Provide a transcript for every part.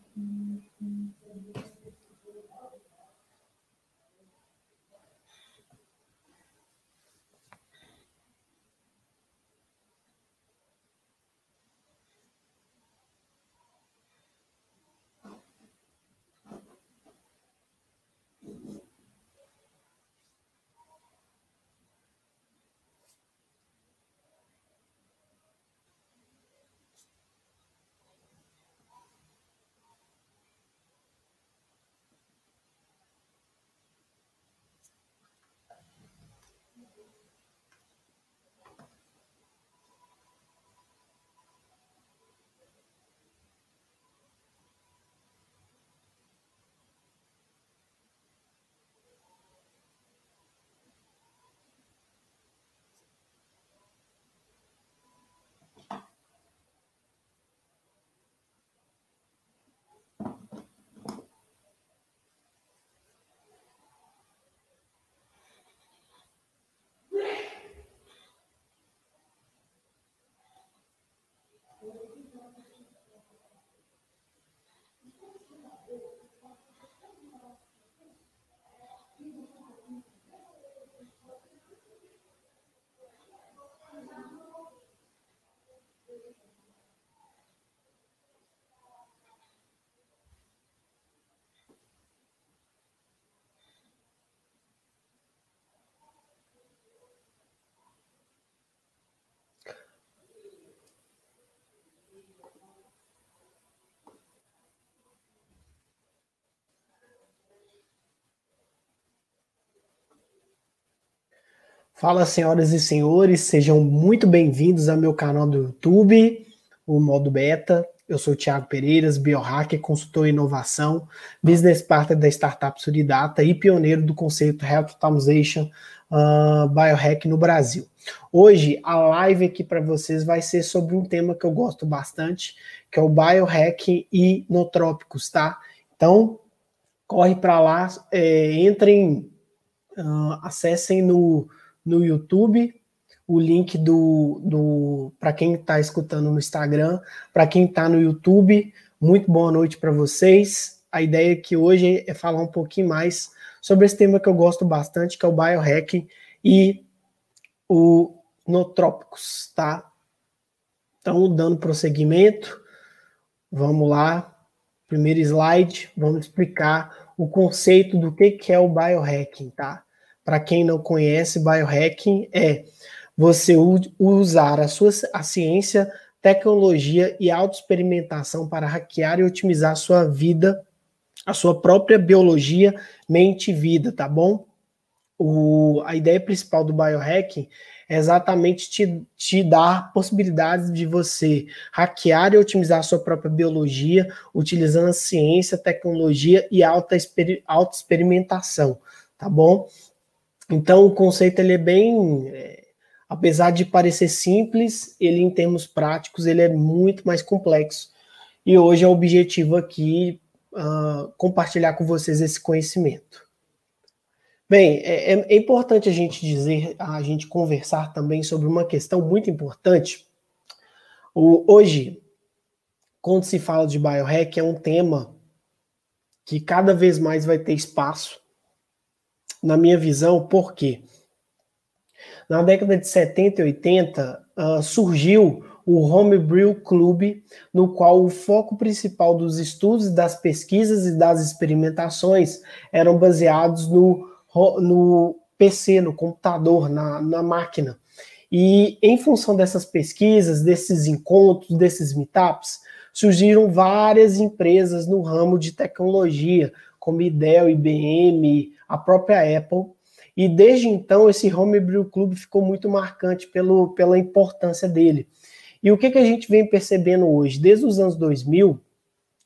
Mm-hmm. Fala, senhoras e senhores, sejam muito bem-vindos ao meu canal do YouTube, o Modo Beta. Eu sou o Thiago Pereiras, biohacker, consultor em inovação, business partner da startup Suridata e pioneiro do conceito Health Automation uh, Biohack no Brasil. Hoje, a live aqui para vocês vai ser sobre um tema que eu gosto bastante, que é o biohack e notrópicos, tá? Então, corre para lá, é, entrem, uh, acessem no no YouTube, o link do, do para quem está escutando no Instagram, para quem está no YouTube, muito boa noite para vocês. A ideia aqui hoje é falar um pouquinho mais sobre esse tema que eu gosto bastante, que é o biohacking e o notrópicos, tá? Então, dando prosseguimento, vamos lá. Primeiro slide, vamos explicar o conceito do que, que é o biohacking, tá? Para quem não conhece, biohacking é você usar a sua a ciência, tecnologia e autoexperimentação para hackear e otimizar a sua vida, a sua própria biologia, mente e vida, tá bom? O, a ideia principal do biohacking é exatamente te, te dar possibilidades de você hackear e otimizar a sua própria biologia, utilizando a ciência, tecnologia e alta, auto experimentação, tá bom? Então, o conceito ele é bem, é, apesar de parecer simples, ele em termos práticos ele é muito mais complexo. E hoje é o objetivo aqui uh, compartilhar com vocês esse conhecimento. Bem, é, é, é importante a gente dizer, a gente conversar também sobre uma questão muito importante. O, hoje, quando se fala de biohack, é um tema que cada vez mais vai ter espaço na minha visão, por quê? Na década de 70 e 80, uh, surgiu o Homebrew Club, no qual o foco principal dos estudos, das pesquisas e das experimentações eram baseados no, no PC, no computador, na, na máquina. E em função dessas pesquisas, desses encontros, desses meetups, surgiram várias empresas no ramo de tecnologia, como Dell, IBM, a própria Apple. E desde então, esse Homebrew Club ficou muito marcante pelo, pela importância dele. E o que, que a gente vem percebendo hoje? Desde os anos 2000,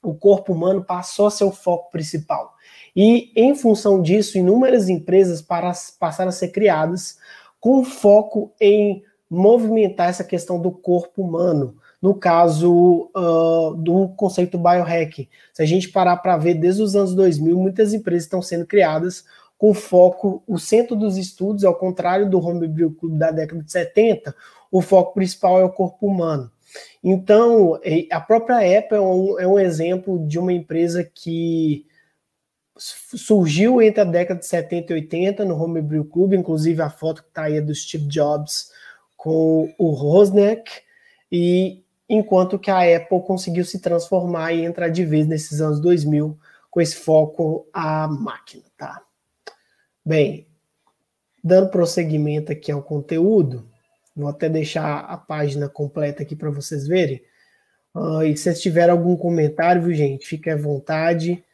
o corpo humano passou a ser o foco principal. E, em função disso, inúmeras empresas passaram a ser criadas com foco em movimentar essa questão do corpo humano, no caso uh, do conceito biohack. Se a gente parar para ver, desde os anos 2000, muitas empresas estão sendo criadas com foco, o centro dos estudos, ao contrário do Homebrew Club da década de 70, o foco principal é o corpo humano. Então, a própria Apple é um, é um exemplo de uma empresa que surgiu entre a década de 70 e 80 no Homebrew Club, inclusive a foto que está aí é do Steve Jobs com o Rosneck, e enquanto que a Apple conseguiu se transformar e entrar de vez nesses anos 2000 com esse foco à máquina, tá? Bem, dando prosseguimento aqui ao conteúdo, vou até deixar a página completa aqui para vocês verem. Uh, e se vocês tiverem algum comentário, viu, gente, fique à vontade.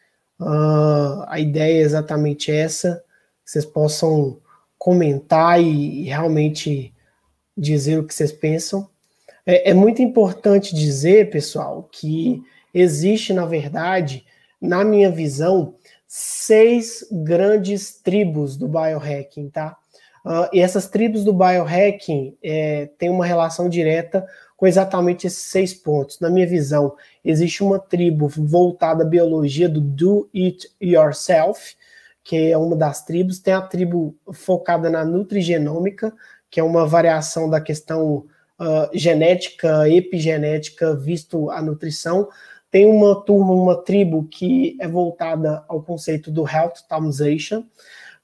Uh, a ideia é exatamente essa, vocês possam comentar e, e realmente dizer o que vocês pensam. É, é, muito importante dizer, pessoal, que existe, na verdade, na minha visão, seis grandes tribos do biohacking, tá? Uh, e essas tribos do biohacking é, têm uma relação direta com exatamente esses seis pontos. Na minha visão, existe uma tribo voltada à biologia do do it yourself, que é uma das tribos. Tem a tribo focada na nutrigenômica, que é uma variação da questão uh, genética, epigenética, visto a nutrição. Tem uma turma, uma tribo que é voltada ao conceito do Health Optimization.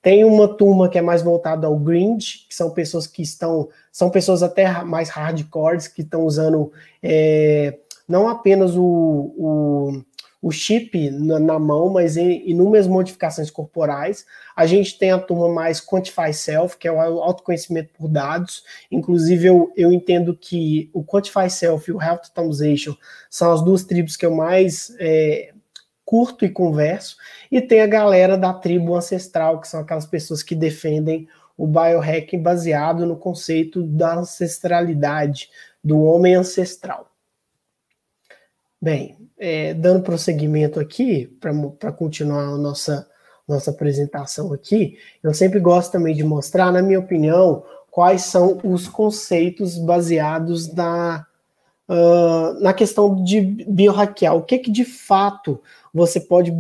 Tem uma turma que é mais voltada ao grind, que são pessoas que estão, são pessoas até mais hardcores, que estão usando é, não apenas o, o, o chip na, na, mão, mas em inúmeras modificações corporais. A gente tem a turma mais Quantify Self, que é o autoconhecimento por dados. Inclusive, eu, eu entendo que o Quantify Self e o Health Optimization são as duas tribos que eu mais é, curto e converso, e tem a galera da tribo ancestral, que são aquelas pessoas que defendem o biohacking baseado no conceito da ancestralidade, do homem ancestral. Bem, é, dando prosseguimento aqui, para continuar a nossa, nossa apresentação aqui, eu sempre gosto também de mostrar, na minha opinião, quais são os conceitos baseados na, uh, na questão de biohackear. O que, que de fato você pode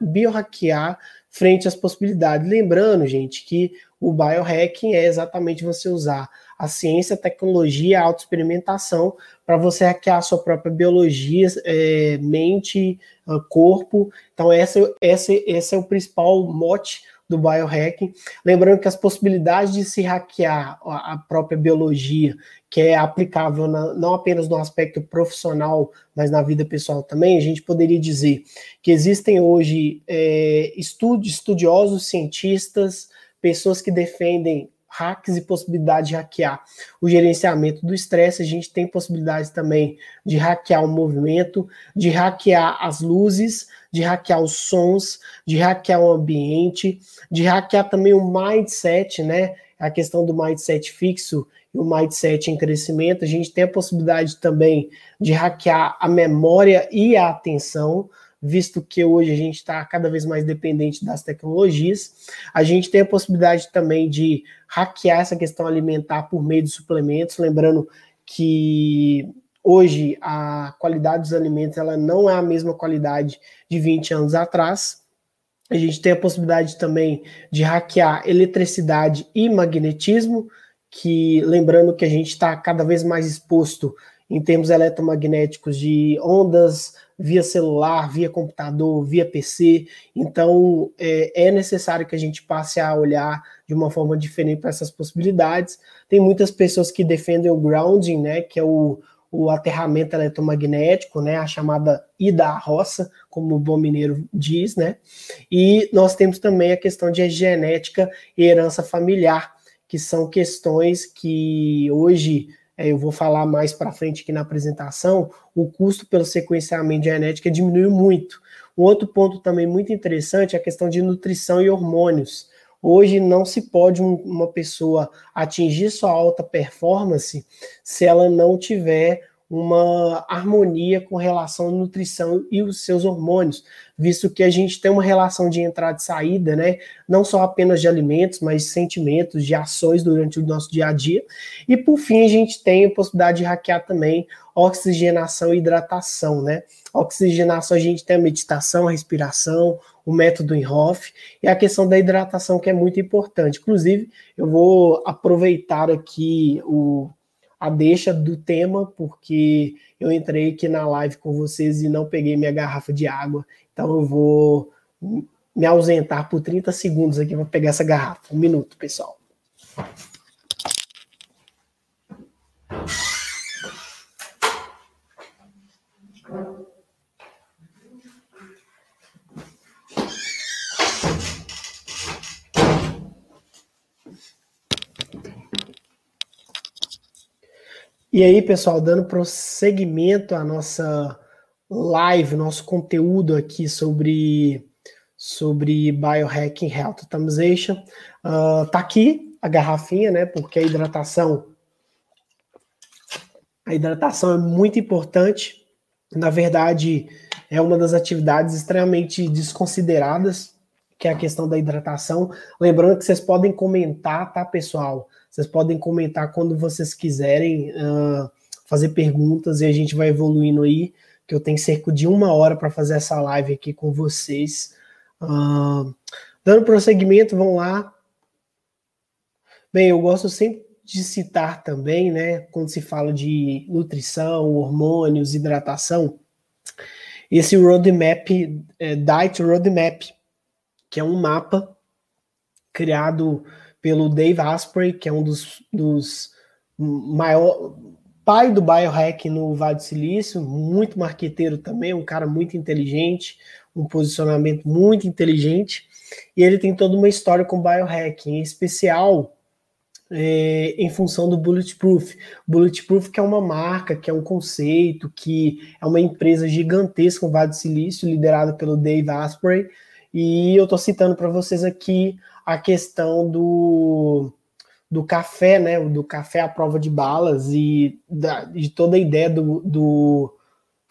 biohackear frente às possibilidades. Lembrando, gente, que o biohacking é exatamente você usar a ciência, a tecnologia, a autoexperimentação para você hackear a sua própria biologia, é, mente, ah, corpo. Então, essa, essa, esse é o principal mote do biohacking. Lembrando que as possibilidades de se hackear a própria biologia, que é aplicável na, não apenas no aspecto profissional, mas na vida pessoal também, a gente poderia dizer que existem hoje é, estudos, estudiosos, cientistas, pessoas que defendem hacks e possibilidade de hackear o gerenciamento do estresse. A gente tem possibilidade também de hackear o movimento, de hackear as luzes, de hackear os sons, de hackear o ambiente, de hackear também o mindset, né? A questão do mindset fixo e o mindset em crescimento. A gente tem a possibilidade também de hackear a memória e a atenção, visto que hoje a gente está cada vez mais dependente das tecnologias. A gente tem a possibilidade também de hackear essa questão alimentar por meio de suplementos, lembrando que hoje a qualidade dos alimentos ela não é a mesma qualidade de 20 anos atrás. A gente tem a possibilidade também de hackear eletricidade e magnetismo, que lembrando que a gente está cada vez mais exposto em termos eletromagnéticos de ondas via celular, via computador, via PC. Então é, é necessário que a gente passe a olhar de uma forma diferente para essas possibilidades. Tem muitas pessoas que defendem o grounding, né, que é o, o aterramento eletromagnético, né, a chamada ida à roça, como o bom mineiro diz, né, e nós temos também a questão de genética e herança familiar, que são questões que hoje eu vou falar mais para frente aqui na apresentação, o custo pelo sequenciamento de genética diminuiu muito. Um outro ponto também muito interessante é a questão de nutrição e hormônios. Hoje não se pode uma pessoa atingir sua alta performance se ela não tiver uma harmonia com relação à nutrição e os seus hormônios, visto que a gente tem uma relação de entrada e saída, né? Não só apenas de alimentos, mas de sentimentos, de ações durante o nosso dia a dia. E por fim, a gente tem a possibilidade de hackear também oxigenação e hidratação, né? Oxigenação, a gente tem a meditação, a respiração, o método Inhoff e a questão da hidratação, que é muito importante. Inclusive, eu vou aproveitar aqui o a deixa do tema, porque eu entrei aqui na live com vocês e não peguei minha garrafa de água. Então eu vou me ausentar por 30 segundos aqui para pegar essa garrafa. Um minuto, pessoal. E aí, pessoal, dando prosseguimento à nossa live, nosso conteúdo aqui sobre, sobre Biohacking Health Optimization. Uh, tá aqui a garrafinha, né? Porque a hidratação a hidratação é muito importante. Na verdade, é uma das atividades extremamente desconsideradas, que é a questão da hidratação. Lembrando que vocês podem comentar, tá, pessoal? Vocês podem comentar quando vocês quiserem uh, fazer perguntas e a gente vai evoluindo aí, que eu tenho cerca de uma hora para fazer essa live aqui com vocês. Uh, dando prosseguimento, vamos lá. Bem, eu gosto sempre de citar também, né, quando se fala de nutrição, hormônios, hidratação, esse roadmap, é, Diet Roadmap, que é um mapa criado pelo Dave Asprey, que é um dos, dos maior pai do biohack no Vale do Silício, muito marqueteiro também, um cara muito inteligente, um posicionamento muito inteligente, e ele tem toda uma história com biohacking, em especial é, em função do Bulletproof. Bulletproof que é uma marca, que é um conceito, que é uma empresa gigantesca no Vale do Silício, liderada pelo Dave Asprey, e eu estou citando para vocês aqui a questão do, do café, né? Do café à prova de balas e da, de toda a ideia do, do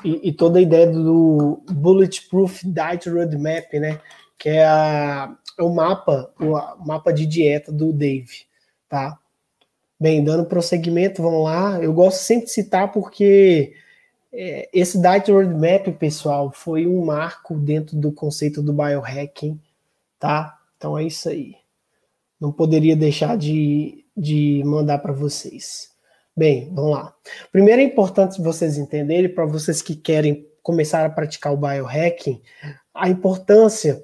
e, e, toda a ideia do Bulletproof Diet Roadmap, né? Que é, a, é o mapa, o mapa de dieta do Dave, tá? Bem, dando prosseguimento, vamos lá. Eu gosto sempre de citar porque esse Diet Roadmap, pessoal, foi um marco dentro do conceito do biohacking, tá? Então é isso aí. Não poderia deixar de, de mandar para vocês. Bem, vamos lá. Primeiro é importante vocês entenderem, para vocês que querem começar a praticar o biohacking, a importância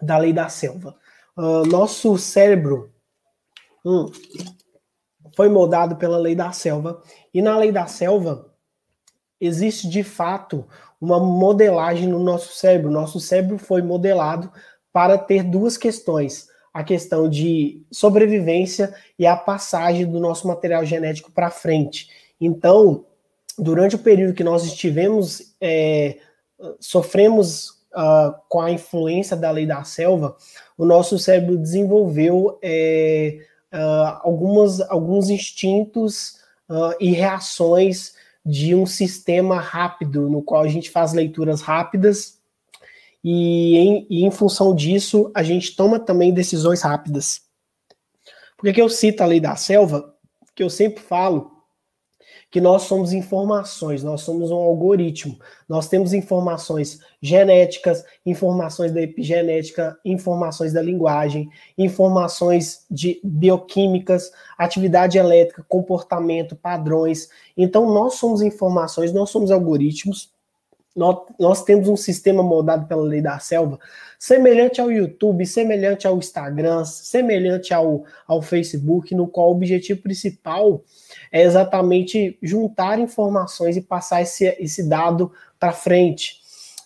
da lei da selva. Uh, nosso cérebro hum, foi moldado pela lei da selva, e na lei da selva existe de fato uma modelagem no nosso cérebro. Nosso cérebro foi modelado para ter duas questões: a questão de sobrevivência e a passagem do nosso material genético para frente. Então, durante o período que nós estivemos, é, sofremos uh, com a influência da lei da selva, o nosso cérebro desenvolveu é, uh, algumas, alguns instintos uh, e reações de um sistema rápido, no qual a gente faz leituras rápidas e em, e em função disso a gente toma também decisões rápidas. Por que, que eu cito a lei da selva? Que eu sempre falo que nós somos informações, nós somos um algoritmo. Nós temos informações genéticas, informações da epigenética, informações da linguagem, informações de bioquímicas, atividade elétrica, comportamento, padrões. Então nós somos informações, nós somos algoritmos nós, temos um sistema moldado pela lei da selva, semelhante ao YouTube, semelhante ao Instagram, semelhante ao, ao Facebook, no qual o objetivo principal é exatamente juntar informações e passar esse, esse dado para frente.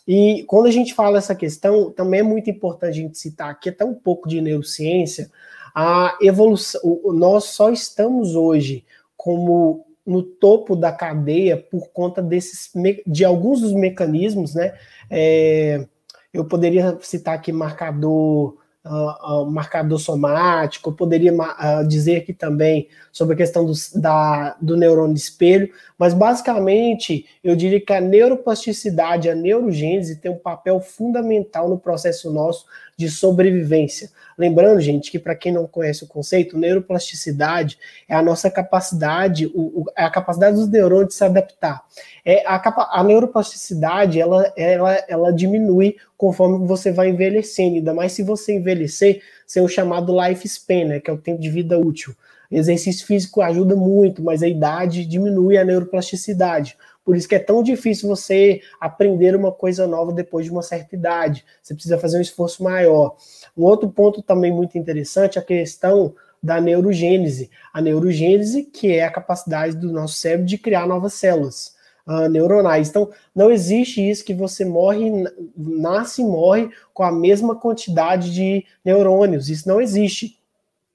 E quando a gente fala essa questão, também é muito importante a gente citar aqui até um pouco de neurociência, a evolução, nós só estamos hoje como no topo da cadeia por conta desses de alguns dos mecanismos, né? É, eu poderia citar aqui marcador uh, uh, marcador somático, eu poderia uh, dizer aqui também sobre a questão do, da, do neurônio espelho, mas basicamente eu diria que a neuroplasticidade, a neurogênese tem um papel fundamental no processo nosso de sobrevivência. Lembrando, gente, que para quem não conhece o conceito, neuroplasticidade é a nossa capacidade, o, o, é a capacidade dos neurônios de se adaptar. É a, capa, a neuroplasticidade, ela, ela, ela diminui conforme você vai envelhecendo, ainda mais se você envelhecer, sem o chamado lifespan, né, que é o tempo de vida útil. Exercício físico ajuda muito, mas a idade diminui a neuroplasticidade. Por isso que é tão difícil você aprender uma coisa nova depois de uma certa idade. Você precisa fazer um esforço maior. Um outro ponto também muito interessante é a questão da neurogênese. A neurogênese, que é a capacidade do nosso cérebro de criar novas células uh, neuronais. Então, não existe isso que você morre, nasce e morre com a mesma quantidade de neurônios. Isso não existe.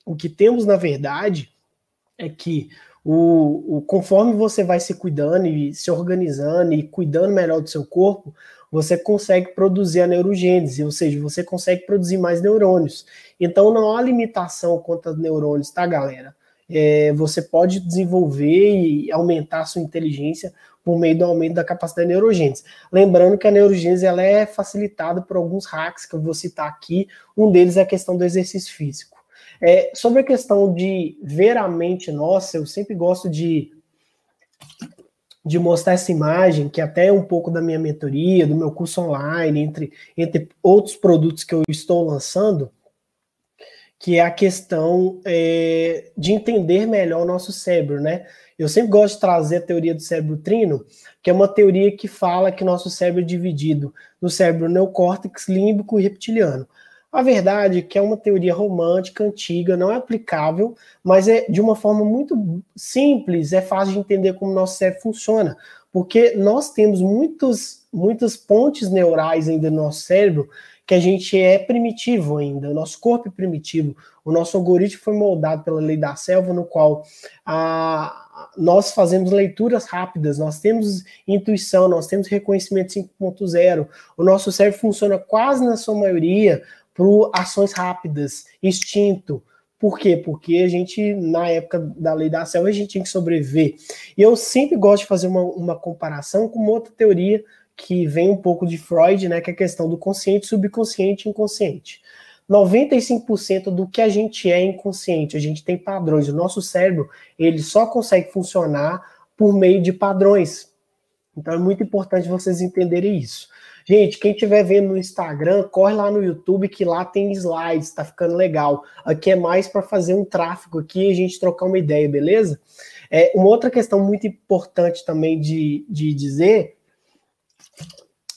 O que temos, na verdade, é que o, o, conforme você vai se cuidando e se organizando e cuidando melhor do seu corpo, você consegue produzir a neurogênese, ou seja, você consegue produzir mais neurônios. Então não há limitação quanto a neurônios, tá, galera? É, você pode desenvolver e aumentar a sua inteligência por meio do aumento da capacidade de neurogênese. Lembrando que a neurogênese ela é facilitada por alguns hacks que eu vou citar aqui. Um deles é a questão do exercício físico. É, sobre a questão de ver a mente nossa, eu sempre gosto de, de mostrar essa imagem, que até é um pouco da minha mentoria, do meu curso online, entre, entre outros produtos que eu estou lançando, que é a questão é, de entender melhor o nosso cérebro, né? Eu sempre gosto de trazer a teoria do cérebro trino, que é uma teoria que fala que nosso cérebro é dividido no cérebro neocórtex, límbico e reptiliano. A verdade é que é uma teoria romântica, antiga, não é aplicável, mas é de uma forma muito simples, é fácil de entender como nosso cérebro funciona, porque nós temos muitos, muitas pontes neurais ainda no nosso cérebro que a gente é primitivo ainda, o nosso corpo é primitivo, o nosso algoritmo foi moldado pela lei da selva, no qual a, nós fazemos leituras rápidas, nós temos intuição, nós temos reconhecimento 5.0, o nosso cérebro funciona quase na sua maioria por ações rápidas, instinto. Por quê? Porque a gente, na época da lei da selva, a gente tinha que sobreviver. E eu sempre gosto de fazer uma, uma comparação com uma outra teoria que vem um pouco de Freud, né, que é a questão do consciente, subconsciente e inconsciente. 95% do que a gente é inconsciente, a gente tem padrões. O nosso cérebro, ele só consegue funcionar por meio de padrões. Então é muito importante vocês entenderem isso. Gente, quem estiver vendo no Instagram, corre lá no YouTube que lá tem slides, tá ficando legal. Aqui é mais para fazer um tráfego aqui e a gente trocar uma ideia, beleza? É, uma outra questão muito importante também de, de dizer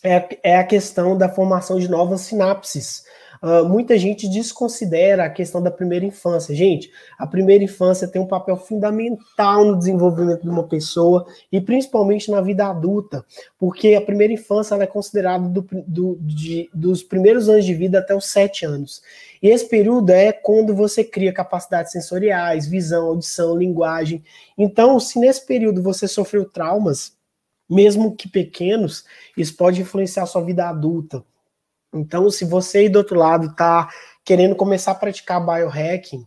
é, é a questão da formação de novas sinapses. Uh, muita gente desconsidera a questão da primeira infância. Gente, a primeira infância tem um papel fundamental no desenvolvimento de uma pessoa e principalmente na vida adulta, porque a primeira infância é considerada do, do, de, dos primeiros anos de vida até os sete anos. E esse período é quando você cria capacidades sensoriais, visão, audição, linguagem. Então, se nesse período você sofreu traumas, mesmo que pequenos, isso pode influenciar a sua vida adulta. Então, se você aí do outro lado está querendo começar a praticar biohacking,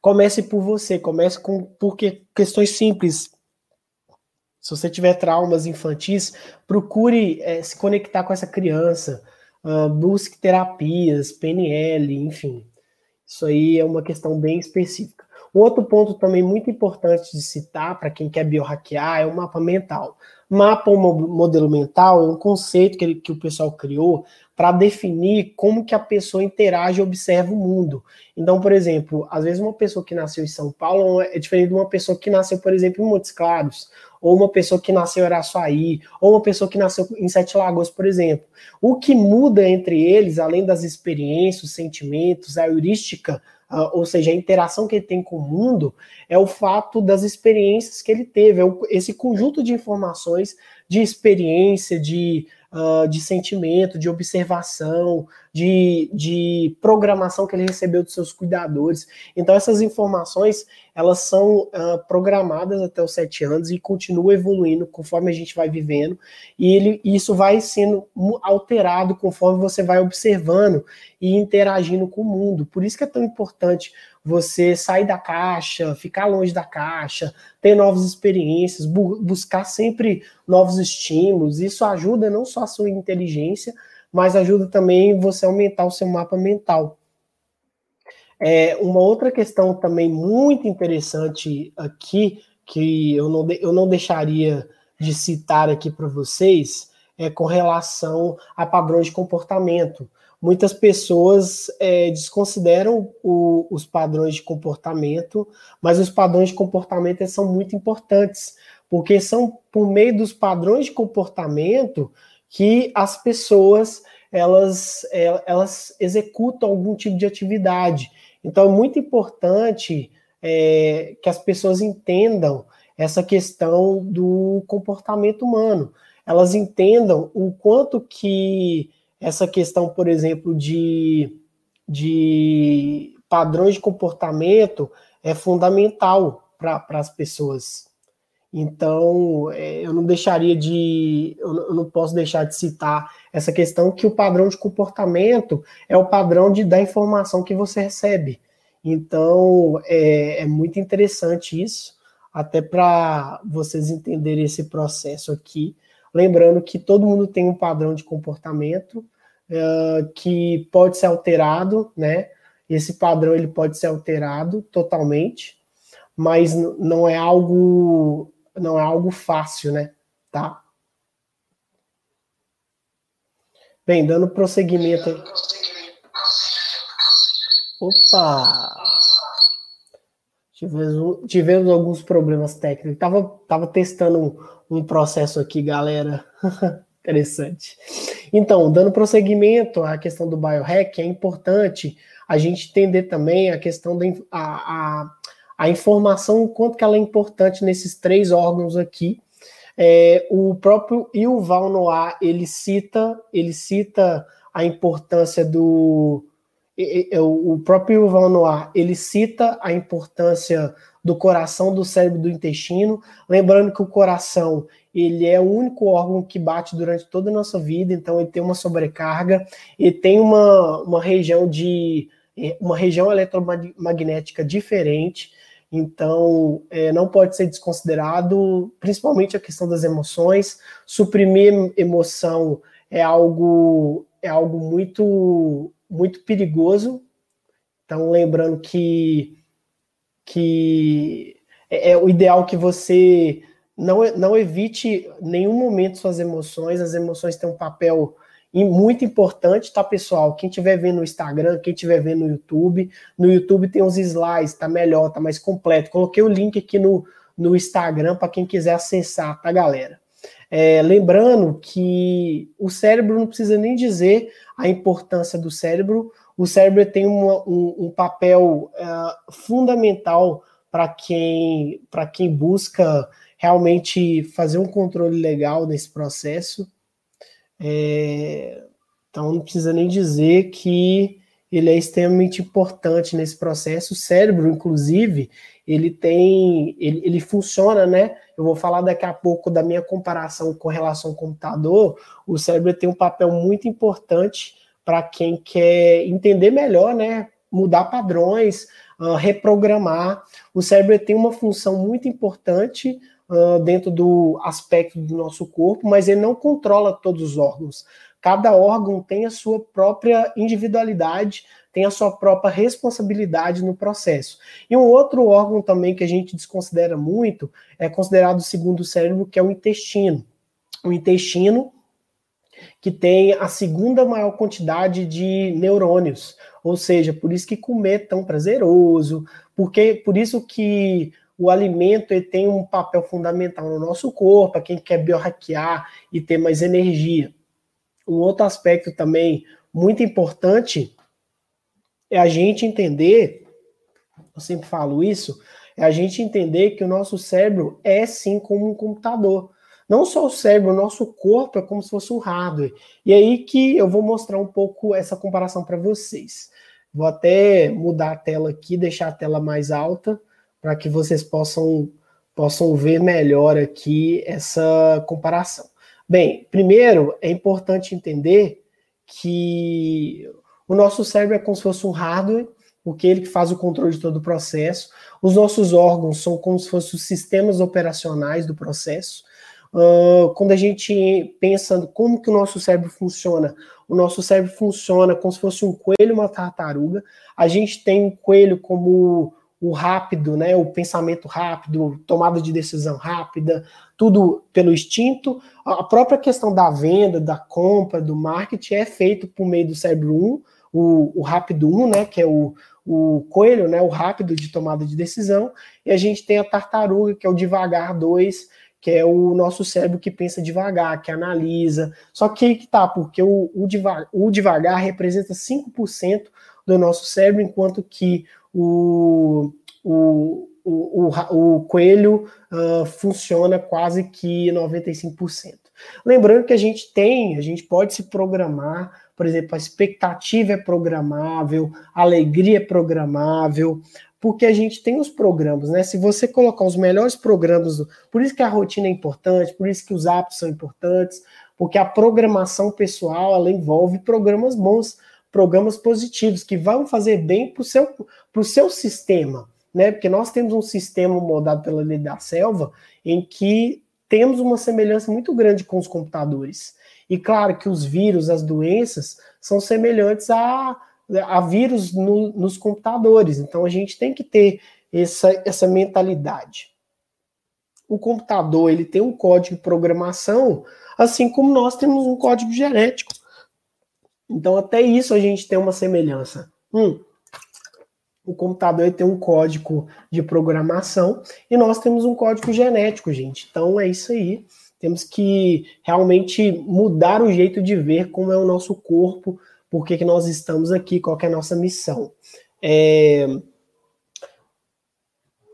comece por você, comece com porque questões simples. Se você tiver traumas infantis, procure é, se conectar com essa criança, uh, busque terapias, PNL, enfim. Isso aí é uma questão bem específica. Outro ponto também muito importante de citar para quem quer biohackear é o mapa mental. Mapa ou modelo mental é um conceito que, ele, que o pessoal criou para definir como que a pessoa interage e observa o mundo. Então, por exemplo, às vezes uma pessoa que nasceu em São Paulo é diferente de uma pessoa que nasceu, por exemplo, em Montes Claros, ou uma pessoa que nasceu em Araçuaí, ou uma pessoa que nasceu em Sete Lagoas, por exemplo. O que muda entre eles, além das experiências, os sentimentos, a heurística, uh, ou seja, a interação que ele tem com o mundo, é o fato das experiências que ele teve, é o, esse conjunto de informações, de experiência, de uh, de sentimento, de observação, de, de programação que ele recebeu dos seus cuidadores. Então, essas informações, elas são uh, programadas até os sete anos e continuam evoluindo conforme a gente vai vivendo, e ele, isso vai sendo alterado conforme você vai observando e interagindo com o mundo. Por isso que é tão importante você sair da caixa, ficar longe da caixa, ter novas experiências, bu buscar sempre novos estímulos. Isso ajuda não só a sua inteligência, mas ajuda também você a aumentar o seu mapa mental. É, uma outra questão também muito interessante aqui, que eu não, eu não deixaria de citar aqui para vocês, é com relação a padrões de comportamento. Muitas pessoas é, desconsideram o, os padrões de comportamento, mas os padrões de comportamento são muito importantes, porque são por meio dos padrões de comportamento que as pessoas elas, é, elas executam algum tipo de atividade. Então é muito importante é, que as pessoas entendam essa questão do comportamento humano. Elas entendam o quanto que essa questão, por exemplo, de, de padrões de comportamento é fundamental para as pessoas. Então, é, eu não deixaria de, eu não posso deixar de citar essa questão que o padrão de comportamento é o padrão de, da informação que você recebe. Então, é, é muito interessante isso, até para vocês entenderem esse processo aqui. Lembrando que todo mundo tem um padrão de comportamento uh, que pode ser alterado, né? Esse padrão ele pode ser alterado totalmente, mas não é algo não é algo fácil, né? Tá? Bem, dando prosseguimento. Opa! Tivemos, tivemos alguns problemas técnicos. Tava, tava testando um, um processo aqui, galera. Interessante. Então, dando prosseguimento à questão do biohack, é importante a gente entender também a questão da a, a, a informação, o quanto que ela é importante nesses três órgãos aqui. É, o próprio Yuval Noah, ele cita, ele cita a importância do, o próprio Yuval Noah, ele cita a importância do coração, do cérebro, do intestino, lembrando que o coração, ele é o único órgão que bate durante toda a nossa vida, então ele tem uma sobrecarga, e tem uma, uma região de uma região eletromagnética diferente, então é, não pode ser desconsiderado, principalmente a questão das emoções. Suprimir emoção é algo é algo muito muito perigoso. Então, lembrando que, que é, é o ideal que você não, não evite nenhum momento suas emoções. As emoções têm um papel muito importante, tá, pessoal? Quem estiver vendo no Instagram, quem estiver vendo no YouTube, no YouTube tem uns slides, tá melhor, tá mais completo. Coloquei o link aqui no, no Instagram para quem quiser acessar, tá, galera? É, lembrando que o cérebro não precisa nem dizer a importância do cérebro, o cérebro tem uma, um, um, papel uh, fundamental para quem, quem busca realmente fazer um controle legal nesse processo. É, então não precisa nem dizer que ele é extremamente importante nesse processo. O cérebro, inclusive, ele tem, ele, ele funciona, né? Eu vou falar daqui a pouco da minha comparação com relação ao computador. O cérebro tem um papel muito importante para quem quer entender melhor, né? Mudar padrões, uh, reprogramar. O cérebro tem uma função muito importante uh, dentro do aspecto do nosso corpo, mas ele não controla todos os órgãos. Cada órgão tem a sua própria individualidade, tem a sua própria responsabilidade no processo. E um outro órgão também que a gente desconsidera muito é considerado o segundo cérebro, que é o intestino. O intestino que tem a segunda maior quantidade de neurônios, ou seja, por isso que comer é tão prazeroso, porque por isso que o alimento ele tem um papel fundamental no nosso corpo, para quem quer biohackear e ter mais energia. Um outro aspecto também muito importante é a gente entender, eu sempre falo isso, é a gente entender que o nosso cérebro é sim como um computador. Não só o cérebro, o nosso corpo é como se fosse um hardware. E aí que eu vou mostrar um pouco essa comparação para vocês. Vou até mudar a tela aqui, deixar a tela mais alta para que vocês possam, possam ver melhor aqui essa comparação. Bem, primeiro é importante entender que o nosso cérebro é como se fosse um hardware, porque ele que faz o controle de todo o processo. Os nossos órgãos são como se fossem os sistemas operacionais do processo. Uh, quando a gente pensa como que o nosso cérebro funciona, o nosso cérebro funciona como se fosse um coelho e uma tartaruga. A gente tem um coelho como o rápido, né, o pensamento rápido, tomada de decisão rápida, tudo pelo instinto. A própria questão da venda, da compra, do marketing é feito por meio do cérebro 1, o, o rápido 1, né, que é o, o coelho, né, o rápido de tomada de decisão, e a gente tem a tartaruga, que é o devagar 2, que é o nosso cérebro que pensa devagar, que analisa. Só que aí que tá, porque o, o, devagar, o devagar representa 5% do nosso cérebro, enquanto que o, o, o, o, coelho uh, funciona quase que 95%. Lembrando que a gente tem, a gente pode se programar, por exemplo, a expectativa é programável, a alegria é programável, porque a gente tem os programas, né? Se você colocar os melhores programas, por isso que a rotina é importante, por isso que os apps são importantes, porque a programação pessoal ela envolve programas bons, programas positivos que vão fazer bem para o seu, seu sistema, né? Porque nós temos um sistema moldado pela lei da selva em que temos uma semelhança muito grande com os computadores. E claro que os vírus, as doenças, são semelhantes a a vírus no, nos computadores. Então a gente tem que ter essa, essa mentalidade. O computador ele tem um código de programação, assim como nós temos um código genético. Então até isso a gente tem uma semelhança. Hum, o computador tem um código de programação e nós temos um código genético, gente. Então é isso aí. Temos que realmente mudar o jeito de ver como é o nosso corpo, por que nós estamos aqui, qual é a nossa missão. É...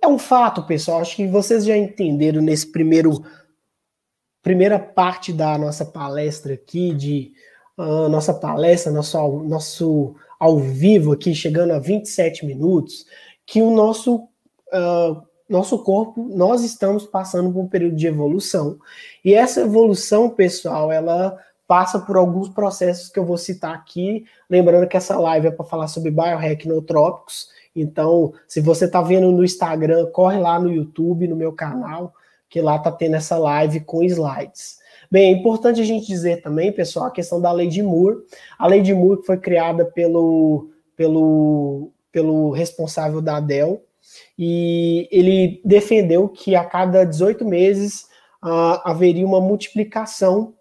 é um fato, pessoal, acho que vocês já entenderam nesse primeiro primeira parte da nossa palestra aqui, de uh, nossa palestra, nosso, nosso ao vivo aqui, chegando a 27 minutos, que o nosso, uh, nosso corpo, nós estamos passando por um período de evolução. E essa evolução, pessoal, ela passa por alguns processos que eu vou citar aqui. Lembrando que essa live é para falar sobre biohack nootrópicos. Então, se você está vendo no Instagram, corre lá no YouTube, no meu canal, que lá está tendo essa live com slides. Bem, é importante a gente dizer também, pessoal, a questão da lei de Moore. A lei de Moore foi criada pelo, pelo, pelo responsável da Dell, e ele defendeu que a cada 18 meses uh, haveria uma multiplicação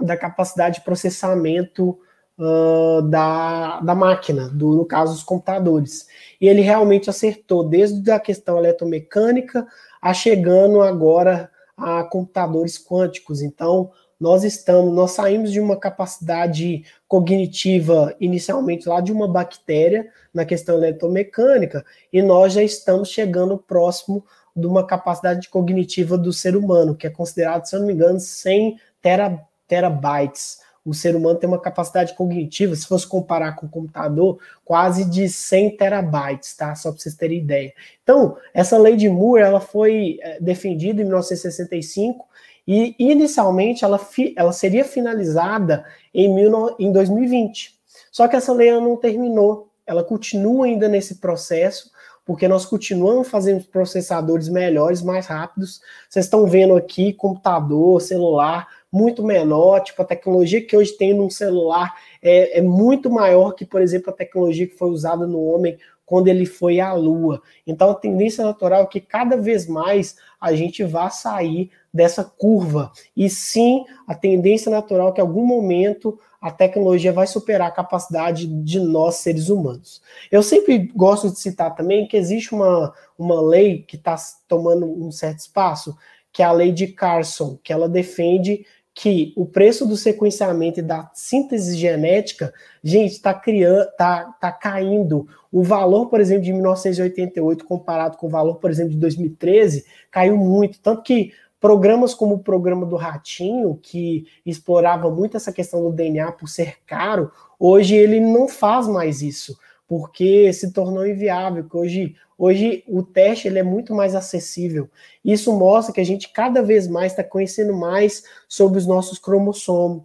da capacidade de processamento uh, da, da máquina, do, no caso, os computadores. E ele realmente acertou, desde a questão eletromecânica a chegando agora a computadores quânticos. Então, nós estamos, nós saímos de uma capacidade cognitiva inicialmente lá de uma bactéria na questão eletromecânica e nós já estamos chegando próximo de uma capacidade cognitiva do ser humano, que é considerado, se eu não me engano, 100 tera, terabytes. O ser humano tem uma capacidade cognitiva, se fosse comparar com o computador, quase de 100 terabytes, tá? Só para vocês terem ideia. Então, essa lei de Moore, ela foi eh, defendida em 1965 e inicialmente ela, ela seria finalizada em, mil, em 2020. Só que essa lei não terminou, ela continua ainda nesse processo, porque nós continuamos fazendo processadores melhores, mais rápidos. Vocês estão vendo aqui computador, celular, muito menor, tipo, a tecnologia que hoje tem num celular é, é muito maior que, por exemplo, a tecnologia que foi usada no homem quando ele foi à Lua. Então, a tendência natural é que cada vez mais a gente vá sair dessa curva. E sim, a tendência natural é que em algum momento a tecnologia vai superar a capacidade de nós, seres humanos. Eu sempre gosto de citar também que existe uma, uma lei que está tomando um certo espaço, que é a lei de Carson, que ela defende que o preço do sequenciamento e da síntese genética, gente, está criando, tá, tá caindo. O valor, por exemplo, de 1988 comparado com o valor, por exemplo, de 2013, caiu muito. Tanto que programas como o programa do Ratinho, que explorava muito essa questão do DNA por ser caro, hoje ele não faz mais isso, porque se tornou inviável, que hoje Hoje o teste ele é muito mais acessível. Isso mostra que a gente cada vez mais está conhecendo mais sobre os nossos cromossomos,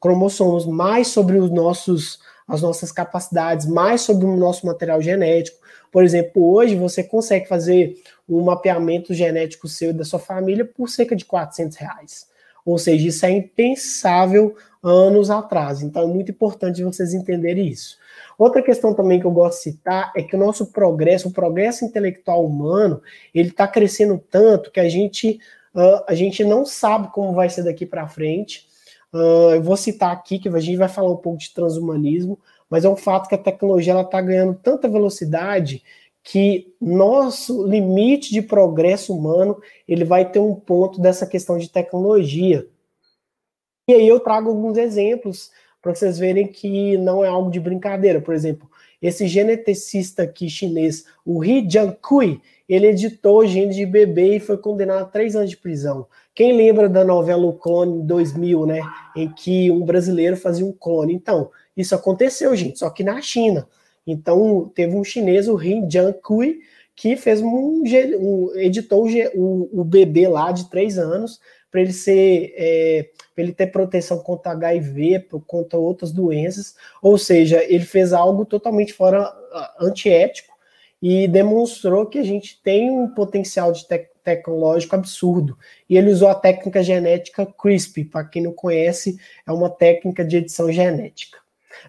cromossomos, mais sobre os nossos, as nossas capacidades, mais sobre o nosso material genético. Por exemplo, hoje você consegue fazer um mapeamento genético seu e da sua família por cerca de 400 reais. Ou seja, isso é impensável anos atrás. Então é muito importante vocês entenderem isso. Outra questão também que eu gosto de citar é que o nosso progresso, o progresso intelectual humano, ele está crescendo tanto que a gente, uh, a gente não sabe como vai ser daqui para frente. Uh, eu vou citar aqui que a gente vai falar um pouco de transhumanismo, mas é um fato que a tecnologia está ganhando tanta velocidade que nosso limite de progresso humano ele vai ter um ponto dessa questão de tecnologia. E aí eu trago alguns exemplos para vocês verem que não é algo de brincadeira. Por exemplo, esse geneticista aqui chinês, o He Jiankui, ele editou genes de bebê e foi condenado a três anos de prisão. Quem lembra da novela O Clone 2000, né, em que um brasileiro fazia um clone? Então, isso aconteceu, gente, só que na China. Então, teve um chinês, o He Jiankui, que fez um, um editou o, o, bebê lá de três anos para ele ser é, ele ter proteção contra HIV, contra outras doenças, ou seja, ele fez algo totalmente fora antiético e demonstrou que a gente tem um potencial de te tecnológico absurdo. E ele usou a técnica genética CRISPR, para quem não conhece, é uma técnica de edição genética.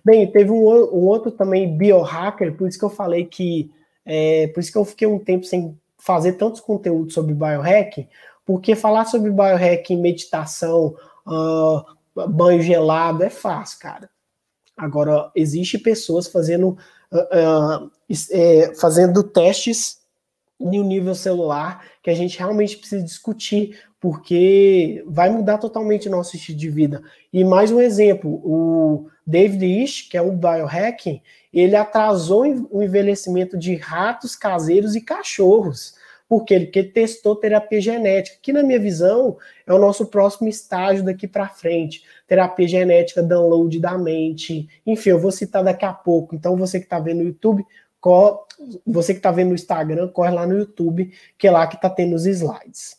Bem, teve um, um outro também biohacker, por isso que eu falei que, é, por isso que eu fiquei um tempo sem fazer tantos conteúdos sobre biohacking, porque falar sobre biohacking, meditação, uh, banho gelado é fácil, cara. Agora, existe pessoas fazendo, uh, uh, é, fazendo testes no nível celular que a gente realmente precisa discutir, porque vai mudar totalmente o nosso estilo de vida. E mais um exemplo, o David Ish, que é um biohacking, ele atrasou o envelhecimento de ratos caseiros e cachorros. Porque ele testou terapia genética, que na minha visão é o nosso próximo estágio daqui para frente. Terapia genética, download da mente, enfim, eu vou citar daqui a pouco. Então você que está vendo no YouTube, você que está vendo no Instagram, corre lá no YouTube, que é lá que está tendo os slides.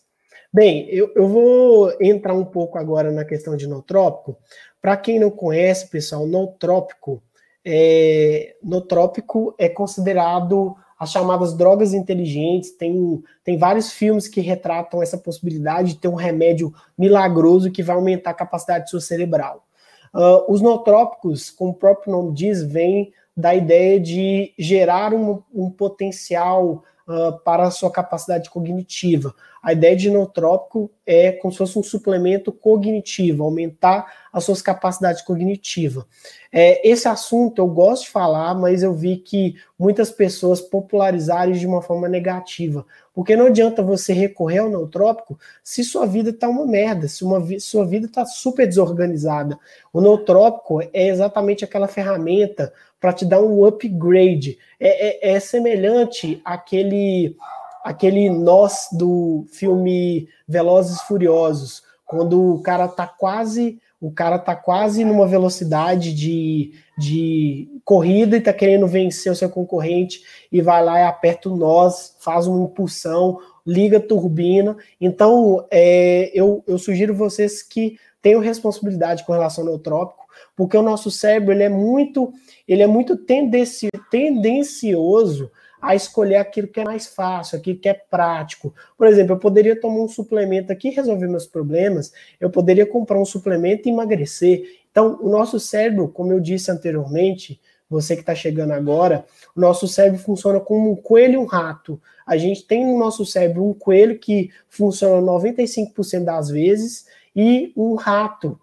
Bem, eu, eu vou entrar um pouco agora na questão de nootrópico. Para quem não conhece, pessoal, nootrópico é, nootrópico é considerado as chamadas drogas inteligentes. Tem, tem vários filmes que retratam essa possibilidade de ter um remédio milagroso que vai aumentar a capacidade sua cerebral. Uh, os nootrópicos, como o próprio nome diz, vêm da ideia de gerar um, um potencial uh, para a sua capacidade cognitiva. A ideia de nootrópico é como se fosse um suplemento cognitivo, aumentar as suas capacidades cognitivas. É, esse assunto eu gosto de falar, mas eu vi que muitas pessoas popularizaram de uma forma negativa. Porque não adianta você recorrer ao nootrópico se sua vida está uma merda, se uma, sua vida está super desorganizada. O nootrópico é exatamente aquela ferramenta para te dar um upgrade. É, é, é semelhante àquele, àquele nós do filme Velozes Furiosos, quando o cara tá quase o cara tá quase numa velocidade de, de corrida e tá querendo vencer o seu concorrente e vai lá e aperta o nós, faz uma impulsão, liga a turbina. Então, é, eu, eu sugiro vocês que tenham responsabilidade com relação ao neutrópico, porque o nosso cérebro ele é muito, ele é muito tendenci, tendencioso a escolher aquilo que é mais fácil, aquilo que é prático. Por exemplo, eu poderia tomar um suplemento aqui e resolver meus problemas, eu poderia comprar um suplemento e emagrecer. Então, o nosso cérebro, como eu disse anteriormente, você que está chegando agora, o nosso cérebro funciona como um coelho e um rato. A gente tem no nosso cérebro um coelho que funciona 95% das vezes e um rato,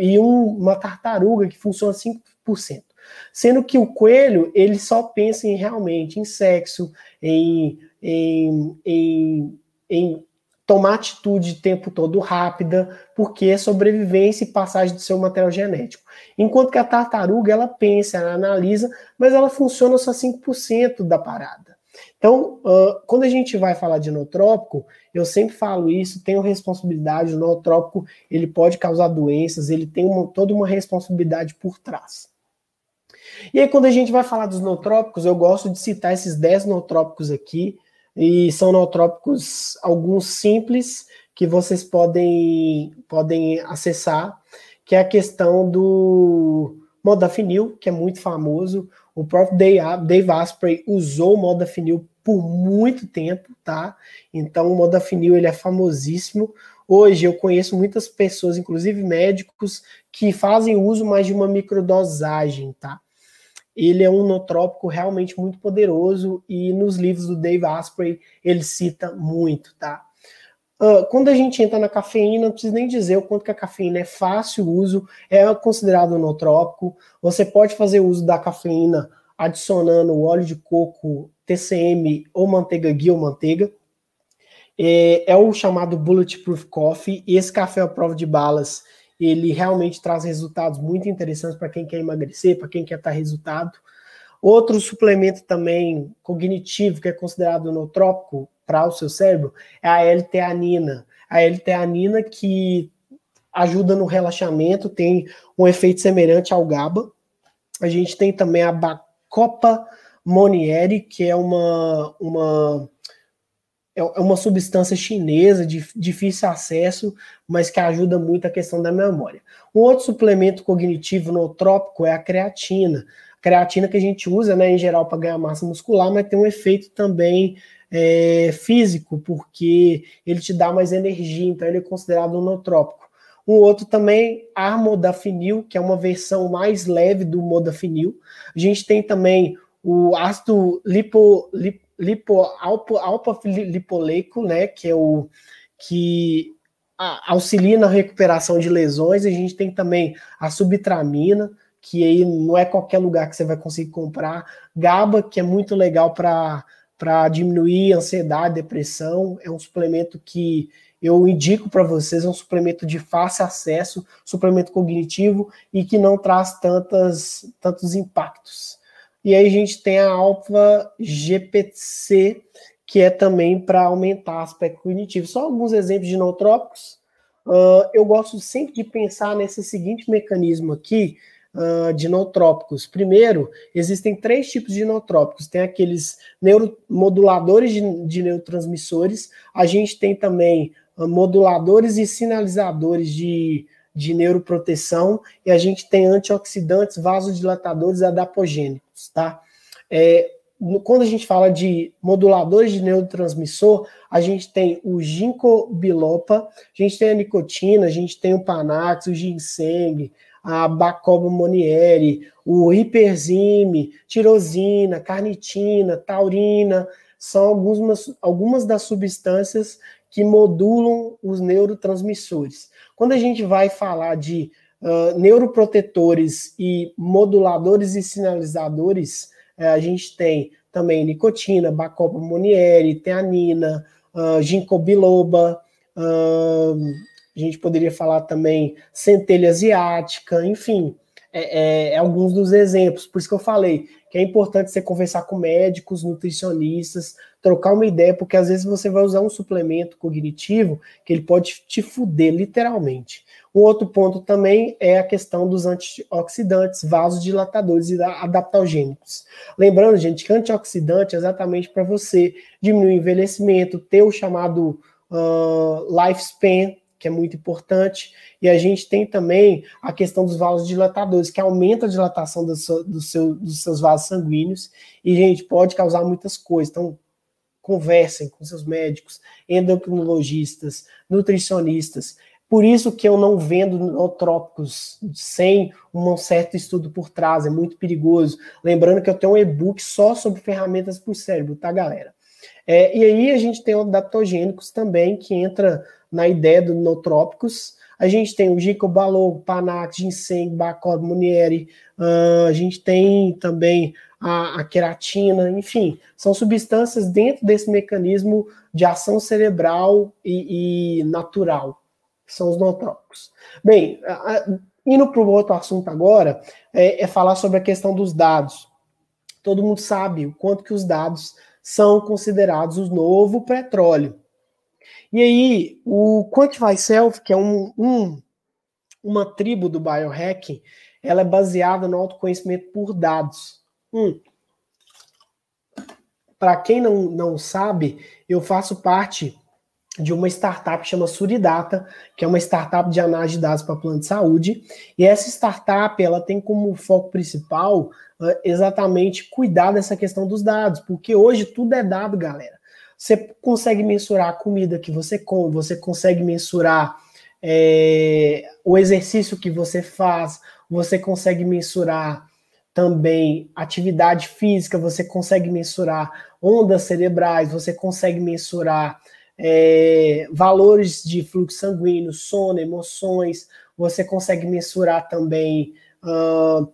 e um, uma tartaruga que funciona 5%. Sendo que o coelho, ele só pensa em realmente em sexo, em, em, em, em tomar atitude o tempo todo rápida, porque é sobrevivência e passagem do seu material genético. Enquanto que a tartaruga, ela pensa, ela analisa, mas ela funciona só 5% da parada. Então, uh, quando a gente vai falar de nootrópico, eu sempre falo isso, tenho responsabilidade, o nootrópico ele pode causar doenças, ele tem uma, toda uma responsabilidade por trás. E aí, quando a gente vai falar dos nootrópicos, eu gosto de citar esses 10 nootrópicos aqui, e são nootrópicos, alguns simples, que vocês podem, podem acessar, que é a questão do modafinil, que é muito famoso, o próprio Dave Asprey usou o modafinil por muito tempo, tá? Então o modafinil ele é famosíssimo. Hoje eu conheço muitas pessoas, inclusive médicos, que fazem uso mais de uma microdosagem, tá? Ele é um nootrópico realmente muito poderoso e nos livros do Dave Asprey ele cita muito, tá? Uh, quando a gente entra na cafeína, não preciso nem dizer o quanto que a cafeína é fácil uso, é considerado nootrópico. Você pode fazer uso da cafeína adicionando óleo de coco, TCM ou manteiga guia ou manteiga. É, é o chamado Bulletproof Coffee. E esse café à prova de balas, ele realmente traz resultados muito interessantes para quem quer emagrecer, para quem quer ter resultado. Outro suplemento também cognitivo, que é considerado nootrópico, para o seu cérebro é a L-teanina. A L-teanina que ajuda no relaxamento, tem um efeito semelhante ao GABA. A gente tem também a Bacopa Monieri, que é uma, uma, é uma substância chinesa de difícil acesso, mas que ajuda muito a questão da memória. Um outro suplemento cognitivo nootrópico é a creatina. A creatina que a gente usa, né, em geral, para ganhar massa muscular, mas tem um efeito também é, físico, porque ele te dá mais energia, então ele é considerado um nootrópico. Um outro também, armodafinil, que é uma versão mais leve do modafinil. A gente tem também o ácido lipo, lipo alpa, alpa lipoleico, né, que é o que auxilia na recuperação de lesões. A gente tem também a subtramina, que aí não é qualquer lugar que você vai conseguir comprar. GABA, que é muito legal para para diminuir ansiedade, depressão. É um suplemento que eu indico para vocês, é um suplemento de fácil acesso, suplemento cognitivo e que não traz tantas, tantos impactos. E aí a gente tem a alfa GPC, que é também para aumentar aspecto cognitivo. Só alguns exemplos de nootrópicos. Uh, eu gosto sempre de pensar nesse seguinte mecanismo aqui, uh, de nootrópicos. Primeiro, existem três tipos de nootrópicos. Tem aqueles neuromoduladores de, de neurotransmissores, a gente tem também uh, moduladores e sinalizadores de, de neuroproteção, e a gente tem antioxidantes, vasodilatadores e tá? É, quando a gente fala de moduladores de neurotransmissor, a gente tem o ginkgo biloba, a gente tem a nicotina, a gente tem o panax, o ginseng, a Bacobo Monieri, o hiperzime, tirosina, carnitina, taurina, são algumas, algumas das substâncias que modulam os neurotransmissores. Quando a gente vai falar de neuroprotetores e moduladores e sinalizadores, uh, a gente tem também nicotina, Bacopa Monieri, teanina, uh, ginkgo biloba, a gente poderia falar também centelha asiática, enfim, é, é, é, alguns dos exemplos. Por isso que eu falei que é importante você conversar com médicos, nutricionistas, trocar uma ideia, porque às vezes você vai usar um suplemento cognitivo que ele pode te fuder, literalmente. Um outro ponto também é a questão dos antioxidantes, vasodilatadores e adaptogênicos. Lembrando, gente, que antioxidante é exatamente para você diminuir o envelhecimento, ter o chamado uh, lifespan, que é muito importante. E a gente tem também a questão dos vasos dilatadores, que aumenta a dilatação do seu, do seu, dos seus vasos sanguíneos. E, gente, pode causar muitas coisas. Então, conversem com seus médicos, endocrinologistas, nutricionistas. Por isso que eu não vendo nootrópicos sem um certo estudo por trás, é muito perigoso. Lembrando que eu tenho um e-book só sobre ferramentas para o cérebro, tá, galera? É, e aí a gente tem adaptogênicos também, que entra na ideia do nootrópicos. A gente tem o Ginkgo Panax, Ginseng, Bacod, Munieri, uh, a gente tem também a, a, queratina, enfim, são substâncias dentro desse mecanismo de ação cerebral e, e natural, que são os nootrópicos. Bem, indo para o outro assunto agora, é, é falar sobre a questão dos dados. Todo mundo sabe o quanto que os dados são considerados o novo petróleo. E aí, o Quantify Self, que é um, um, uma tribo do biohacking, ela é baseada no autoconhecimento por dados. Hum. Para quem não, não sabe, eu faço parte de uma startup que chama Suridata, que é uma startup de análise de dados para plano de saúde. E essa startup ela tem como foco principal uh, exatamente cuidar dessa questão dos dados, porque hoje tudo é dado, galera. você consegue mensurar a comida que você come, você consegue mensurar é, o exercício que você faz, você consegue mensurar também atividade física, você consegue mensurar ondas cerebrais, você consegue mensurar é, valores de fluxo sanguíneo, sono, emoções, você consegue mensurar também uh,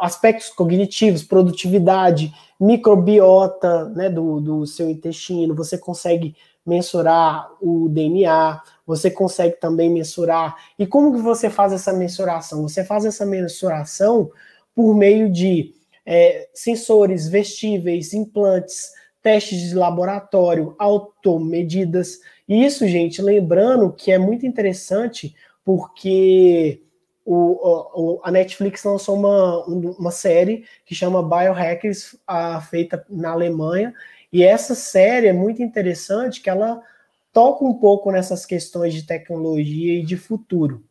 aspectos cognitivos, produtividade, microbiota né, do, do seu intestino, você consegue mensurar o DNA, você consegue também mensurar. E como que você faz essa mensuração? Você faz essa mensuração por meio de é, sensores vestíveis, implantes, testes de laboratório, automedidas. E isso, gente, lembrando que é muito interessante porque o, o, a Netflix lançou uma, uma série que chama Biohackers, a, feita na Alemanha, e essa série é muito interessante que ela toca um pouco nessas questões de tecnologia e de futuro.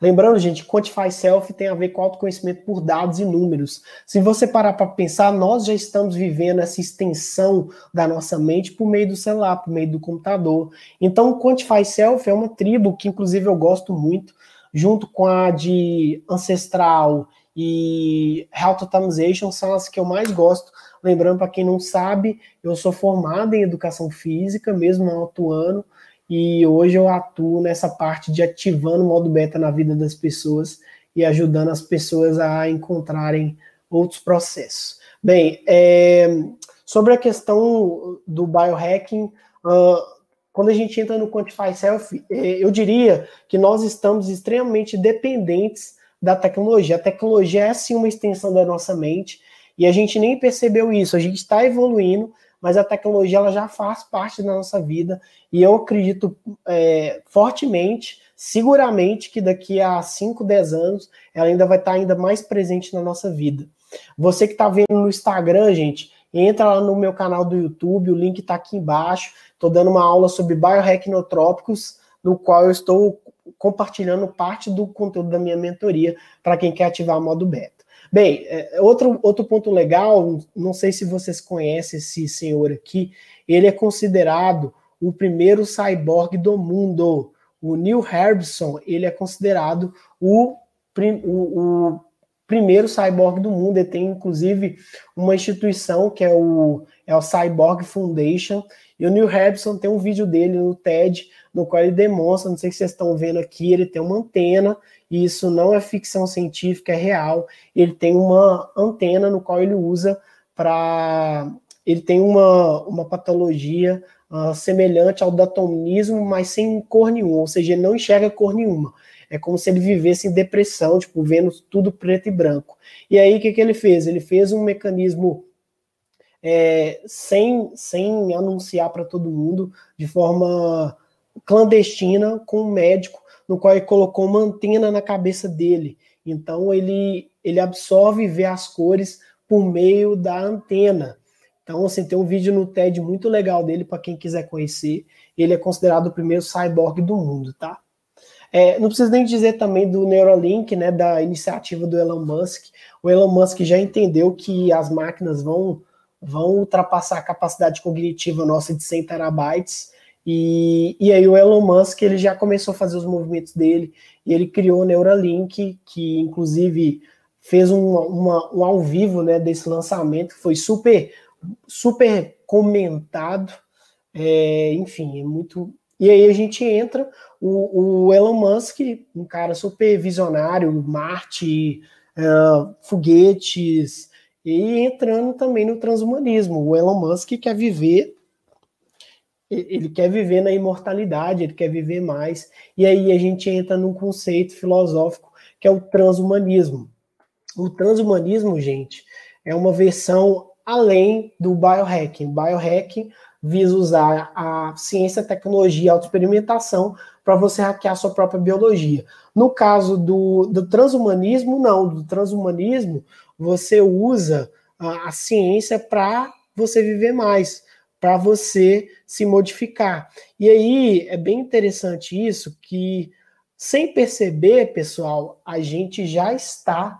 Lembrando, gente, Quantify Self tem a ver com autoconhecimento por dados e números. Se você parar para pensar, nós já estamos vivendo essa extensão da nossa mente por meio do celular, por meio do computador. Então, Quantify Self é uma tribo que, inclusive, eu gosto muito, junto com a de Ancestral e Health Automation, são as que eu mais gosto. Lembrando, para quem não sabe, eu sou formado em educação física, mesmo não atuando, e hoje eu atuo nessa parte de ativando o modo beta na vida das pessoas e ajudando as pessoas a encontrarem outros processos. Bem, é, sobre a questão do biohacking, uh, quando a gente entra no Quantify Self, é, eu diria que nós estamos extremamente dependentes da tecnologia. A tecnologia é sim uma extensão da nossa mente e a gente nem percebeu isso. A gente está evoluindo, mas a tecnologia ela já faz parte da nossa vida e eu acredito é, fortemente, seguramente, que daqui a 5, 10 anos ela ainda vai estar ainda mais presente na nossa vida. Você que está vendo no Instagram, gente, entra lá no meu canal do YouTube, o link está aqui embaixo. Estou dando uma aula sobre biorecnotrópicos, no qual eu estou compartilhando parte do conteúdo da minha mentoria para quem quer ativar o modo beta. Bem, é, outro, outro ponto legal, não sei se vocês conhecem esse senhor aqui, ele é considerado o primeiro cyborg do mundo. O Neil Harbison, ele é considerado o, o, o primeiro cyborg do mundo. Ele tem, inclusive, uma instituição que é o, é o Cyborg Foundation. E o Neil Harbison tem um vídeo dele no TED, no qual ele demonstra, não sei se vocês estão vendo aqui, ele tem uma antena, e isso não é ficção científica, é real. Ele tem uma antena no qual ele usa para. Ele tem uma, uma patologia uh, semelhante ao datonismo, mas sem cor nenhuma, ou seja, ele não enxerga cor nenhuma. É como se ele vivesse em depressão, tipo, vendo tudo preto e branco. E aí, o que, que ele fez? Ele fez um mecanismo é, sem, sem anunciar para todo mundo, de forma clandestina, com um médico, no qual ele colocou uma antena na cabeça dele. Então, ele, ele absorve e vê as cores por meio da antena. Então, assim, tem um vídeo no TED muito legal dele para quem quiser conhecer. Ele é considerado o primeiro cyborg do mundo, tá? É, não preciso nem dizer também do Neuralink, né, da iniciativa do Elon Musk. O Elon Musk já entendeu que as máquinas vão, vão ultrapassar a capacidade cognitiva nossa de 100 terabytes. E, e aí o Elon Musk ele já começou a fazer os movimentos dele e ele criou o Neuralink, que inclusive fez um, uma, um ao vivo né, desse lançamento, foi super, super comentado. É, enfim, é muito, e aí a gente entra, o, o Elon Musk, um cara super visionário, Marte, uh, foguetes, e entrando também no transhumanismo. O Elon Musk quer viver, ele quer viver na imortalidade, ele quer viver mais. E aí a gente entra num conceito filosófico que é o transhumanismo. O transhumanismo, gente, é uma versão além do biohacking. Biohacking visa usar a ciência, a tecnologia, a autoexperimentação para você hackear sua própria biologia. No caso do, do transhumanismo, não. Do transhumanismo, você usa a, a ciência para você viver mais, para você se modificar. E aí é bem interessante isso, que sem perceber, pessoal, a gente já está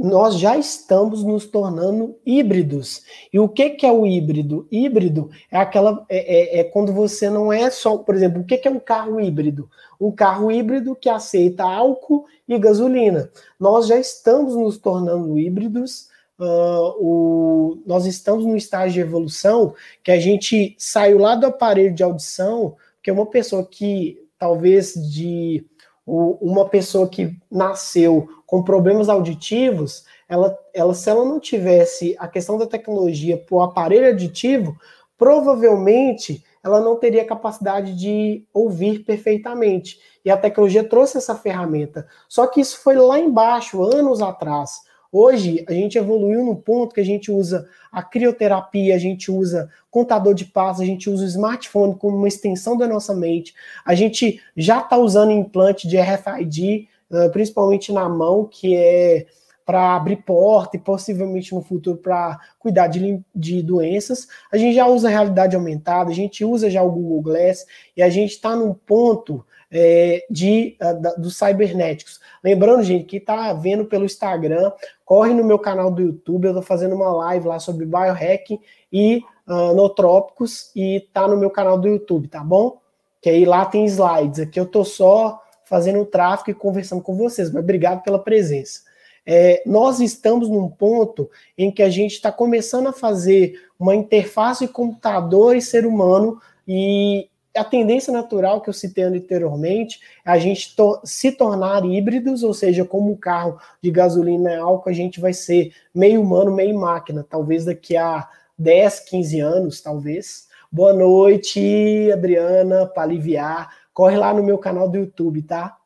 nós já estamos nos tornando híbridos. E o que, que é o híbrido? Híbrido é aquela é, é, é quando você não é só, por exemplo, o que, que é um carro híbrido? Um carro híbrido que aceita álcool e gasolina. Nós já estamos nos tornando híbridos. Uh, o, nós estamos no estágio de evolução que a gente saiu lá do aparelho de audição, que é uma pessoa que talvez de uma pessoa que nasceu com problemas auditivos, ela, ela, se ela não tivesse a questão da tecnologia para o aparelho auditivo, provavelmente ela não teria capacidade de ouvir perfeitamente. E a tecnologia trouxe essa ferramenta. Só que isso foi lá embaixo, anos atrás. Hoje, a gente evoluiu no ponto que a gente usa a crioterapia, a gente usa contador de passos, a gente usa o smartphone como uma extensão da nossa mente, a gente já está usando implante de RFID, principalmente na mão, que é para abrir porta e possivelmente no futuro para cuidar de, de doenças. A gente já usa realidade aumentada, a gente usa já o Google Glass e a gente está num ponto é, de, uh, dos cybernéticos. Lembrando, gente, que está vendo pelo Instagram, corre no meu canal do YouTube, eu estou fazendo uma live lá sobre biohacking e uh, nootrópicos e tá no meu canal do YouTube, tá bom? Que aí lá tem slides. Aqui eu estou só fazendo o tráfego e conversando com vocês, mas obrigado pela presença. É, nós estamos num ponto em que a gente está começando a fazer uma interface computador e ser humano e a tendência natural que eu citei anteriormente é a gente to se tornar híbridos, ou seja, como um carro de gasolina e álcool, a gente vai ser meio humano, meio máquina, talvez daqui a 10, 15 anos, talvez. Boa noite, Adriana, para aliviar. Corre lá no meu canal do YouTube, tá?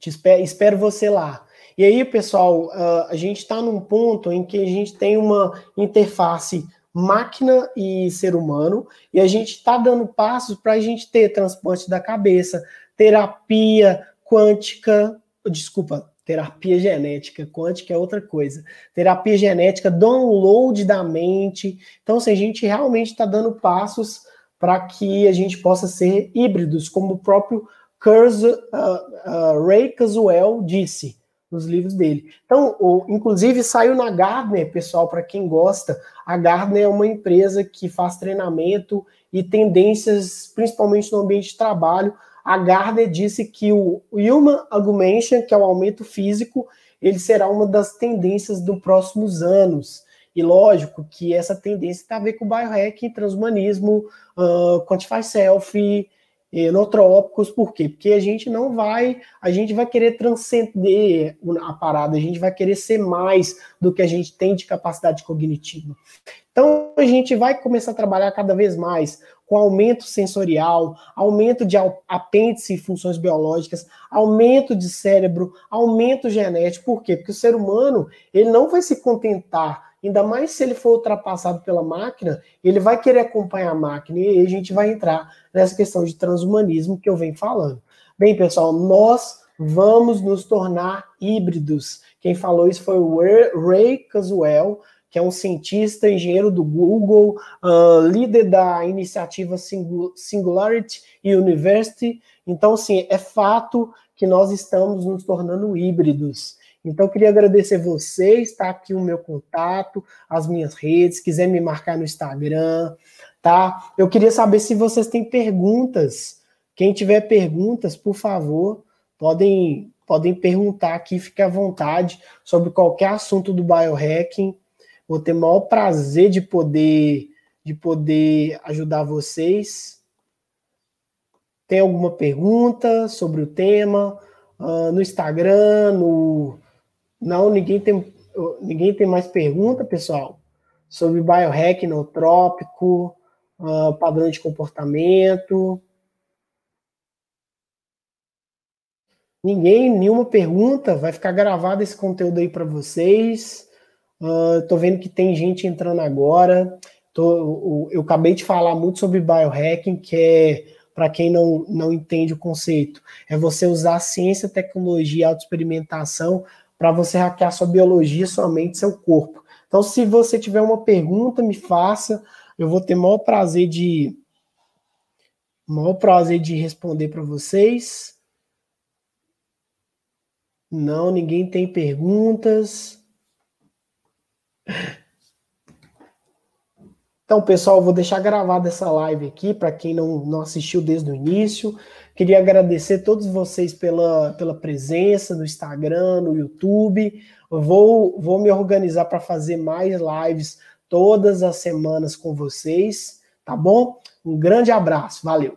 Te espero, espero você lá. E aí, pessoal, a gente está num ponto em que a gente tem uma interface máquina e ser humano, e a gente está dando passos para a gente ter transplante da cabeça, terapia quântica, desculpa, terapia genética, quântica é outra coisa, terapia genética, download da mente. Então, se a gente realmente está dando passos para que a gente possa ser híbridos, como o próprio uh, uh, Ray Kurzweil disse nos livros dele. Então, o, inclusive saiu na Gardner, pessoal, para quem gosta, a Gardner é uma empresa que faz treinamento e tendências, principalmente no ambiente de trabalho. A Gardner disse que o Human Augmentation, que é o aumento físico, ele será uma das tendências dos próximos anos. E lógico que essa tendência tem a ver com biohacking, transhumanismo, uh, quantify self, enotrópicos, por quê? Porque a gente não vai, a gente vai querer transcender a parada, a gente vai querer ser mais do que a gente tem de capacidade cognitiva. Então a gente vai começar a trabalhar cada vez mais com aumento sensorial, aumento de apêndice e funções biológicas, aumento de cérebro, aumento genético. Por quê? Porque o ser humano, ele não vai se contentar ainda mais se ele for ultrapassado pela máquina, ele vai querer acompanhar a máquina e a gente vai entrar nessa questão de transhumanismo que eu venho falando. Bem, pessoal, nós vamos nos tornar híbridos. Quem falou isso foi o Ray Kurzweil, que é um cientista, engenheiro do Google, uh, líder da iniciativa Singularity University. Então, sim, é fato que nós estamos nos tornando híbridos. Então, queria agradecer vocês, tá aqui o meu contato, as minhas redes, quiser me marcar no Instagram, tá? Eu queria saber se vocês têm perguntas. Quem tiver perguntas, por favor, podem podem perguntar aqui, fique à vontade sobre qualquer assunto do biohacking. Vou ter o maior prazer de poder de poder ajudar vocês. Tem alguma pergunta sobre o tema? Uh, no Instagram, no, não, ninguém tem, ninguém tem mais pergunta, pessoal, sobre biohack nootrópico, uh, padrão de comportamento. Ninguém, nenhuma pergunta, vai ficar gravado esse conteúdo aí para vocês. Uh, tô vendo que tem gente entrando agora. Tô, eu acabei de falar muito sobre biohacking, que é, para quem não, não entende o conceito, é você usar ciência, tecnologia e autoexperimentação para você hackear sua biologia, sua mente, seu corpo. Então, se você tiver uma pergunta, me faça. Eu vou ter maior prazer de maior prazer de responder para vocês. Não, ninguém tem perguntas. Então, pessoal, eu vou deixar gravada essa live aqui para quem não, não assistiu desde o início. Queria agradecer a todos vocês pela, pela presença no Instagram, no YouTube. Vou, vou me organizar para fazer mais lives todas as semanas com vocês, tá bom? Um grande abraço, valeu!